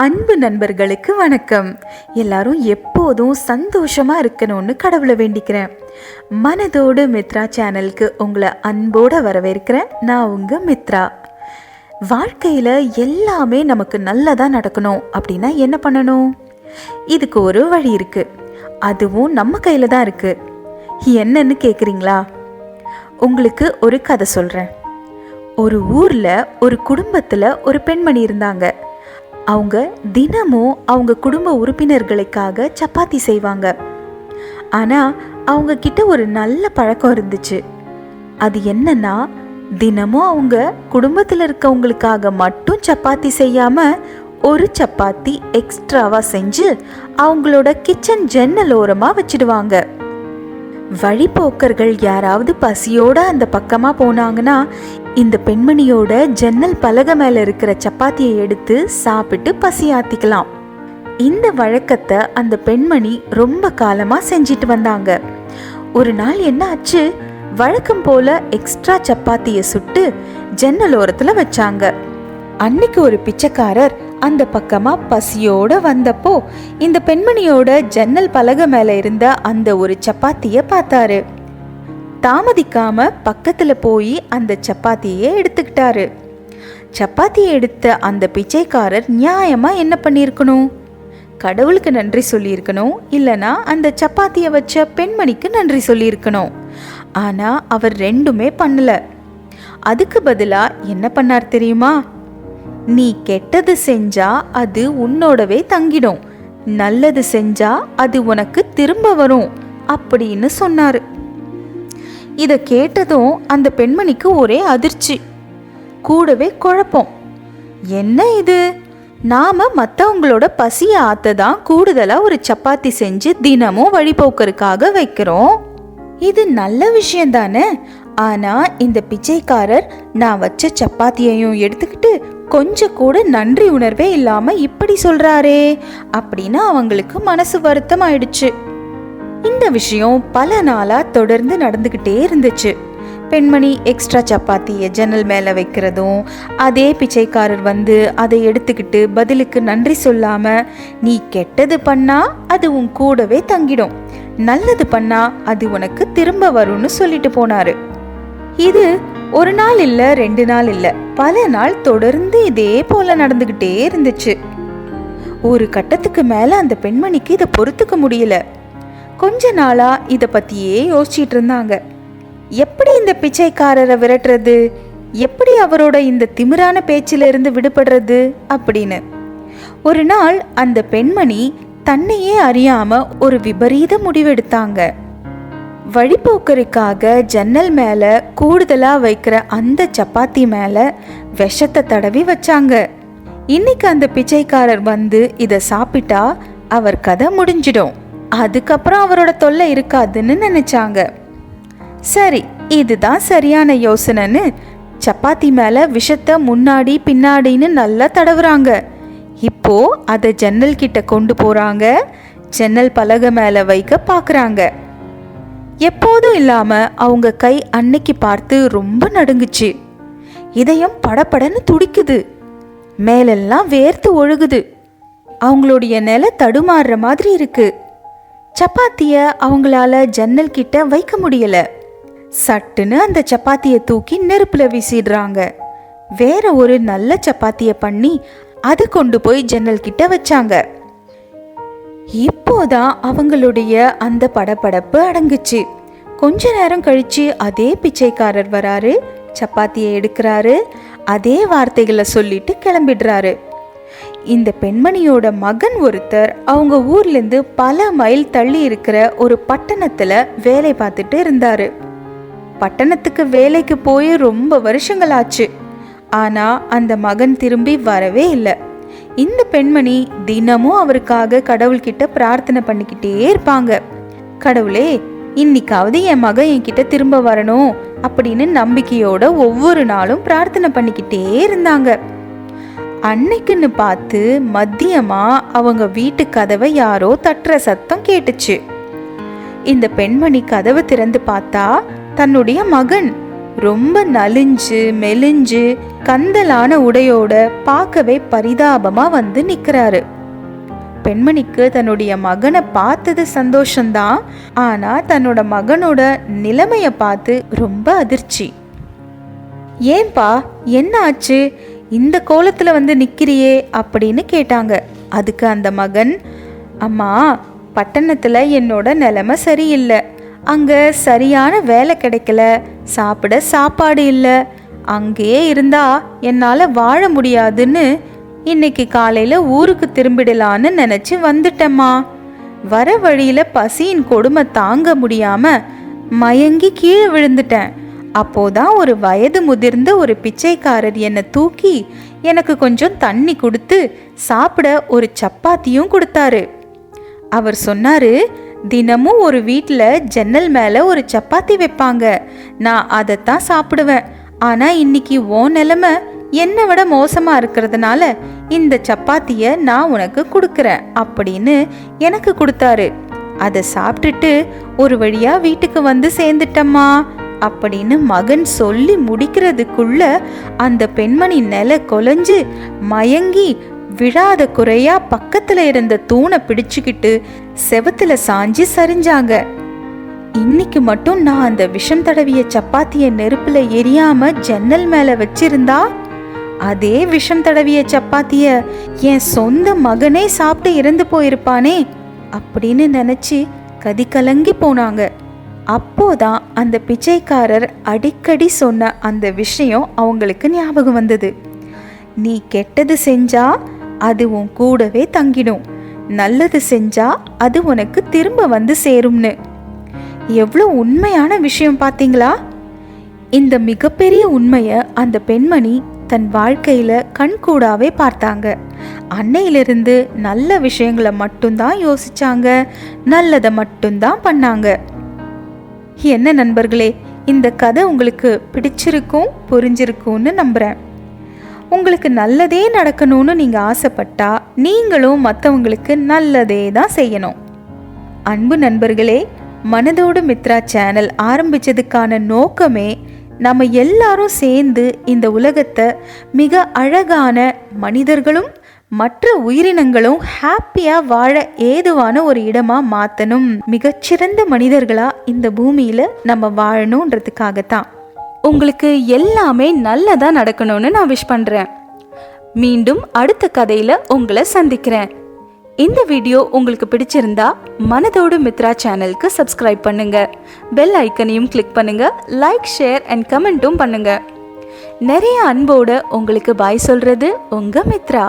அன்பு நண்பர்களுக்கு வணக்கம். எல்லாரும் எப்போதும் சந்தோஷமா இருக்கணும்னு கடவுளை வேண்டிக்கிறேன். மனதோடு மித்ரா சேனலுக்கு உங்களை அன்போட வரவேற்கிறேன். நான் உங்க மித்ரா. வாழ்க்கையில் எல்லாமே நமக்கு நல்லதாக நடக்கணும் அப்படின்னா என்ன பண்ணணும்? இதுக்கு ஒரு வழி இருக்கு. அதுவும் நம்ம கையில் தான் இருக்கு. என்னன்னு கேட்குறீங்களா உங்களுக்கு ஒரு கதை சொல்கிறேன் ஒரு ஊரில் ஒரு குடும்பத்தில் ஒரு பெண்மணி இருந்தாங்க. அவங்க தினமும் அவங்க குடும்ப உறுப்பினர்களுக்காக சப்பாத்தி செய்வாங்க. ஆனால் அவங்க கிட்ட ஒரு நல்ல பழக்கம் இருந்துச்சு. அது என்னன்னா தினமும் அவங்க குடும்பத்தில் இருக்கவங்களுக்காக மட்டும் சப்பாத்தி செய்யாமல் ஒரு சப்பாத்தி எக்ஸ்ட்ராவாக செஞ்சு அவங்களோட கிச்சன் ஜன்னல் ஓரமாக வச்சிடுவாங்க. வழிபோக்கர்கள் யாராவது பசியோட அந்த பக்கமாக போனாங்கன்னா இந்த பெண்மணியோட ஜன்னல் பலகை மேல இருக்கிற சப்பாத்தியை எடுத்து சாப்பிட்டு பசியாத்திக்கலாம். இந்த வழக்கத்தை அந்த பெண்மணி ரொம்ப காலமா செஞ்சிட்டு வந்தாங்க. ஒரு நாள் என்ன ஆச்சு? வழக்கம் போல எக்ஸ்ட்ரா சப்பாத்தியை சுட்டு ஜன்னல் ஓரத்தில் வச்சாங்க. அன்னைக்கு ஒரு பிச்சைக்காரர் அந்த பக்கமா பசியோட வந்தப்போ இந்த பெண்மணியோட ஜன்னல் பலகை மேல இருந்த அந்த ஒரு சப்பாத்தியை பார்த்தாரு. தாமதிக்காம பக்கத்துல போய் அந்த சப்பாத்தியே எடுத்துக்கிட்டாரு. சப்பாத்தியை எடுத்த அந்த பிச்சைக்காரர் நியாயமா என்ன பண்ணியிருக்கணும் கடவுளுக்கு நன்றி சொல்லியிருக்கணும் இல்லனா அந்த சப்பாத்தியை வச்ச பெண்மணிக்கு நன்றி சொல்லியிருக்கணும். ஆனா அவர் ரெண்டுமே பண்ணல. அதுக்கு பதிலா என்ன பண்ணார் தெரியுமா? நீ கெட்டது செஞ்சா அது உன்னோடவே தங்கிடும். நல்லது செஞ்சா அது உனக்கு திரும்ப வரும் அப்படின்னு சொன்னாரு. இதை கேட்டதும் அந்த பெண்மணிக்கு ஒரே அதிர்ச்சி. கூடவே குழப்பம். என்ன இது? நாம மற்றவங்களோட பசியை ஆத்த தான் கூடுதலா ஒரு சப்பாத்தி செஞ்சு தினமும் வழிபோக்கருக்காக வைக்கிறோம்? இது நல்ல விஷயம் தானே. ஆனா இந்த பிச்சைக்காரர் நான் வச்ச சப்பாத்தியையும் எடுத்துக்கிட்டு கொஞ்சம் கூட நன்றி உணர்வே இல்லாம இப்படி சொல்றாரே அப்படின்னு அவங்களுக்கு மனசு வருத்தம் ஆயிடுச்சு இந்த விஷயம் பல நாளா தொடர்ந்து நடந்துக்கிட்டே இருந்துச்சு. பெண்மணி எக்ஸ்ட்ரா சப்பாத்தியை ஜன்னல் மேலே வைக்கிறதும் அதே பிச்சைக்காரர் வந்து அதை எடுத்துக்கிட்டு பதிலுக்கு நன்றி சொல்லாம நீ கெட்டது பண்ணா அது உன் கூடவே தங்கிடும். நல்லது பண்ணா அது உனக்கு திரும்ப வரும்னு சொல்லிட்டு போனாரு. இது ஒரு நாள் இல்ல ரெண்டு நாள் இல்ல பல நாள் தொடர்ந்து இதே போல நடந்துகிட்டே இருந்துச்சு. ஒரு கட்டத்துக்கு மேல அந்த பெண்மணிக்கு இதை பொறுத்துக்க முடியல. கொஞ்ச நாளா இதை பத்தியே யோசிச்சிட்டு இருந்தாங்க எப்படி இந்த பிச்சைக்காரரை விரட்டுறது? எப்படி அவரோட இந்த திமிரான பேச்சிலிருந்து விடுபடுறது அப்படின்னு. ஒரு நாள் அந்த பெண்மணி தன்னையே அறியாம ஒரு விபரீத முடிவெடுத்தாங்க. வழிபோக்கருக்காக ஜன்னல் மேல கூடுதலா வைக்கிற அந்த சப்பாத்தி மேல விஷத்தை தடவி வச்சாங்க. இன்னைக்கு அந்த பிச்சைக்காரர் வந்து இத சாப்பிட்டா அவர் கதை முடிஞ்சிடும். அதுக்கப்புறம் அவரோட தொல்லை இருக்காதுன்னு நினைச்சாங்க. சரி இதுதான் சரியான யோசனைன்னு சப்பாத்தி மேல விஷத்தை முன்னாடி பின்னாடின்னு நல்லா தடவுறாங்க. இப்போ அதை ஜன்னல் கிட்ட கொண்டு போறாங்க. ஜன்னல் பலகை மேல வைக்க பார்க்குறாங்க எப்போதும் இல்லாம அவங்க கை அன்னைக்கு பார்த்து ரொம்ப நடுங்குச்சு. இதயம் படபடன்னு துடிக்குது. மேலெல்லாம் வேர்த்து ஒழுகுது. அவங்களுடைய நிலை தடுமாறுற மாதிரி இருக்குது சப்பாத்திய அவங்களால ஜன்னல் கிட்ட வைக்க முடியல. சட்டுன்னு அந்த சப்பாத்தியை தூக்கி நெருப்புல வீசிடுறாங்க. வேற ஒரு நல்ல சப்பாத்திய பண்ணி அதை கொண்டு போய் ஜன்னல் கிட்ட வச்சாங்க. இப்போதான் அவங்களுடைய அந்த படபடப்பு அடங்குச்சு. கொஞ்ச நேரம் கழிச்சு அதே பிச்சைக்காரர் வராரு சப்பாத்தியை எடுக்கிறாரு அதே வார்த்தைகளை சொல்லிட்டு கிளம்பிடுறாரு. இந்த பெண்மணியோட மகன் ஒருத்தர் அவங்க ஊர்லேருந்து பல மைல் தள்ளி இருக்கிற ஒரு பட்டணத்தில் வேலை பார்த்துட்டு இருந்தாரு. பட்டணத்துக்கு வேலைக்கு போய் ரொம்ப வருஷங்கள் ஆச்சு ஆனால் அந்த மகன் திரும்பி வரவே இல்லை. இந்த பெண்மணி தினமும் அவருக்காக கடவுள்கிட்ட பிரார்த்தனை பண்ணிக்கிட்டே இருப்பாங்க. கடவுளே இன்னைக்காவது என் மகன் என்கிட்ட திரும்ப வரணும் அப்படின்னு நம்பிக்கையோட ஒவ்வொரு நாளும் பிரார்த்தனை பண்ணிக்கிட்டே இருந்தாங்க. அன்னைக்குன்னு பார்த்து மத்தியமா அவங்க வீட்டு கதவை யாரோ தட்டுற சத்தம் கேட்டுச்சு. இந்த பெண்மணி கதவை திறந்து பார்த்தா தன்னுடைய மகன். ரொம்ப நலிஞ்சு மெலிஞ்சு கந்தலான உடையோட பார்க்கவே பரிதாபமா வந்து நிக்கிறாரு. பெண்மணிக்கு தன்னுடைய மகனை பார்த்தது சந்தோஷம்தான். ஆனா தன்னோட மகனோட நிலைமைய பார்த்து ரொம்ப அதிர்ச்சி. ஏன்பா என்ன ஆச்சு? இந்த கோலத்தில் வந்து நிற்கிறியே அப்படின்னு கேட்டாங்க. அதுக்கு அந்த மகன் அம்மா பட்டணத்தில் என்னோட நிலமை சரியில்லை. அங்கே சரியான வேலை கிடைக்கல. சாப்பிட சாப்பாடு இல்லை. அங்கேயே இருந்தா என்னால் வாழ முடியாதுன்னு இன்னைக்கு காலையில் ஊருக்கு திரும்பிடலான்னு நினச்சி வந்துட்டேம்மா. வர வழியில் பசியின் கொடுமை தாங்க முடியாமல் மயங்கி கீழே விழுந்துட்டேன். அப்போதான் ஒரு வயது முதிர்ந்த ஒரு பிச்சைக்காரர் என்னை தூக்கி எனக்கு கொஞ்சம் தண்ணி கொடுத்து சாப்பிட ஒரு சப்பாத்தியும் கொடுத்தாரு. அவர் சொன்னாரு தினமும் ஒரு வீட்டில் ஜன்னல் மேலே ஒரு சப்பாத்தி வைப்பாங்க. நான் அதைத்தான் சாப்பிடுவேன். ஆனால் இன்னைக்கு ஓ நிலமை என்னை விட மோசமாக இருக்கிறதுனால இந்த சப்பாத்தியை நான் உனக்கு கொடுக்குறேன் அப்படின்னு எனக்கு கொடுத்தாரு. அதை சாப்பிட்டுட்டு ஒரு வழியாக வீட்டுக்கு வந்து சேர்ந்துட்டம்மா. அப்படின்னு மகன் சொல்லி முடிக்கிறதுக்குள்ள அந்த பெண்மணி நில கொலைஞ்சு மயங்கி விழாத குறையா பக்கத்துல இருந்த தூணை பிடிச்சுக்கிட்டு செவத்துல சாஞ்சி சரிஞ்சாங்க. இன்னைக்கு மட்டும் நான் அந்த விஷம் தடவிய சப்பாத்திய நெருப்புல எரியாம ஜன்னல் மேல வச்சிருந்தா? அதே விஷம் தடவிய சப்பாத்திய என் சொந்த மகனே சாப்பிட்டு இறந்து போயிருப்பானே அப்படின்னு நினைச்சு கதி கலங்கி போனாங்க. அப்போதான் அந்த பிச்சைக்காரர் அடிக்கடி சொன்ன அந்த விஷயம் அவங்களுக்கு ஞாபகம் வந்தது. நீ கெட்டது செஞ்சா அது உன் கூடவே தங்கிடும். நல்லது செஞ்சா அது உனக்கு திரும்ப வந்து சேரும்னு. எவ்வளோ உண்மையான விஷயம் பார்த்தீங்களா இந்த மிகப்பெரிய உண்மையை அந்த பெண்மணி தன் வாழ்க்கையில கண்கூடாவே பார்த்தாங்க. அன்னையிலிருந்து நல்ல விஷயங்களை மட்டும்தான் யோசிச்சாங்க நல்லதை மட்டும்தான் பண்ணாங்க. என்ன நண்பர்களே இந்த கதை உங்களுக்கு பிடிச்சிருக்கும் புரிஞ்சிருக்கும்னு நம்புகிறேன் உங்களுக்கு நல்லதே நடக்கணும்னு நீங்கள் ஆசைப்பட்டா நீங்களும் மற்றவங்களுக்கு நல்லதே தான் செய்யணும். அன்பு நண்பர்களே மனதோடு மித்ரா சேனல் ஆரம்பிச்சதுக்கான நோக்கமே நம்ம எல்லாரும் சேர்ந்து இந்த உலகத்தை மிக அழகான மனிதர்களும் மற்ற உயிரினங்களும் ஹாப்பியாக வாழ ஏதுவான ஒரு இடமாக மாற்றணும் மிகச்சிறந்த மனிதர்களாக இந்த பூமியில் நம்ம வாழணுன்றதுக்காகத்தான் உங்களுக்கு எல்லாமே நல்லதாக நடக்கணும்னு நான் விஷ் பண்ணுறேன் மீண்டும் அடுத்த கதையில் உங்களை சந்திக்கிறேன். இந்த வீடியோ உங்களுக்கு பிடிச்சிருந்தா மனதோடு மித்ரா சேனலுக்கு சப்ஸ்கிரைப் பண்ணுங்க. பெல் ஐக்கனையும் கிளிக் பண்ணுங்க. லைக் ஷேர் அண்ட் கமெண்ட்டும் பண்ணுங்க. நிறைய அன்போடு உங்களுக்கு பாய் சொல்றது உங்க மித்ரா.